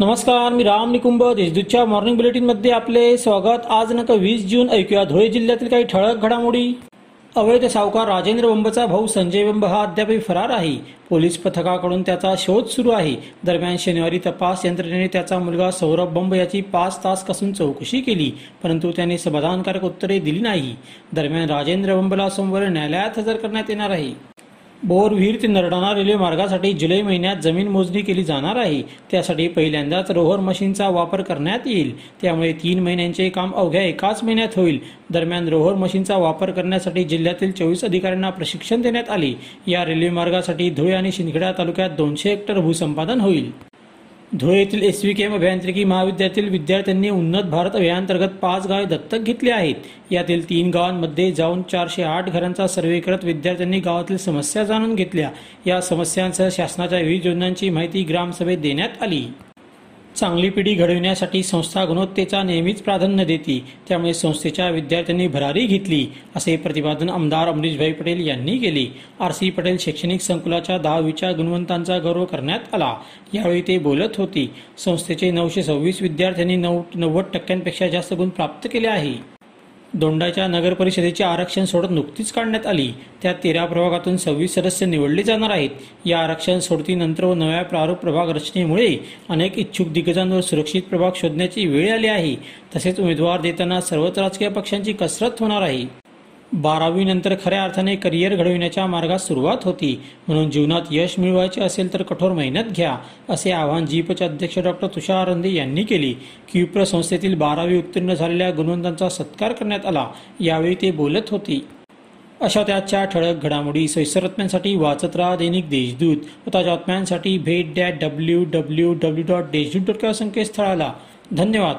नमस्कार मी राम निकुंभ देशदूतच्या मॉर्निंग बुलेटिनमध्ये आपले स्वागत. आज नका वीस जून ऐकूया धुळे जिल्ह्यातील काही ठळक घडामोडी. अवैध सावकार राजेंद्र बंबचा भाऊ संजय बंब हा अद्यापही फरार आहे. पोलीस पथकाकडून त्याचा शोध सुरू आहे. दरम्यान शनिवारी तपास यंत्रणेने त्याचा मुलगा सौरभ बंब याची पाच तास कसून चौकशी केली परंतु त्याने समाधानकारक उत्तरे दिली नाही. दरम्यान राजेंद्र बंबला सोमवारी न्यायालयात हजर करण्यात येणार आहे. बोरविहीर ते नरडाणा रेल्वे मार्गासाठी जुलै महिन्यात जमीन मोजणी केली जाणार आहे. त्यासाठी पहिल्यांदाच रोहर मशीनचा वापर करण्यात येईल. त्यामुळे तीन महिन्यांचे काम अवघ्या एकाच महिन्यात होईल. दरम्यान रोहर मशीनचा वापर करण्यासाठी जिल्ह्यातील चोवीस अधिकाऱ्यांना प्रशिक्षण देण्यात आले. या रेल्वे मार्गासाठी धुळे आणि शिंदखेडा तालुक्यात दोनशे हेक्टर भूसंपादन होईल. धुळे येथील एस व्ही केम अभियांत्रिकी महाविद्यालयातील विद्यार्थ्यांनी उन्नत भारत अभियानांतर्गत पाच गावे दत्तक घेतली आहेत. यातील तीन गावांमध्ये जाऊन चारशे आठ घरांचा सर्वे करत विद्यार्थ्यांनी गावातील समस्या जाणून घेतल्या. या समस्यांसह शासनाच्या विविध योजनांची माहिती ग्रामसभेत देण्यात आली. चांगली पिढी घडविण्यासाठी संस्था गुणवत्तेचा नेहमीच प्राधान्य देते त्यामुळे संस्थेच्या विद्यार्थ्यांनी भरारी घेतली असे प्रतिपादन आमदार अमरीशभाई पटेल यांनी केले. आर सी पटेल शैक्षणिक संकुलाच्या दहावीच्या गुणवंतांचा गौरव करण्यात आला. यावेळी ते बोलत होते संस्थेचे नऊशे सव्वीस विद्यार्थ्यांनी नऊ नव्वद टक्क्यांपेक्षा जास्त गुण प्राप्त केले आहे. दोंडाच्या नगरपरिषदेची आरक्षण सोडत नुकतीच काढण्यात आली. त्या तेरा प्रभागातून सव्वीस सदस्य निवडले जाणार आहेत. या आरक्षण सोडतीनंतर व नव्या प्रारूप प्रभाग रचनेमुळे अनेक इच्छुक दिग्गजांवर सुरक्षित प्रभाग शोधण्याची वेळ आली आहे. तसेच उमेदवार देताना सर्वच राजकीय पक्षांची कसरत होणार आहे. बारावी नंतर खऱ्या अर्थाने करिअर घडविण्याच्या मार्गात सुरुवात होती. म्हणून जीवनात यश मिळवायचे असेल तर कठोर मेहनत घ्या असे आवाहन जीपचे अध्यक्ष डॉक्टर तुषार रंदे यांनी केले. क्युप्र संस्थेतील बारावी उत्तीर्ण झालेल्या गुणवंतांचा सत्कार करण्यात आला. यावेळी ते बोलत होते. अशा त्याच्या ठळक घडामोडी सैसर बातम्यांसाठी वाचत राहा दैनिक देशदूत. व ताज्या बातम्यांसाठी भेट that W W W dot Deshdoot dot संकेतस्थळाला. धन्यवाद.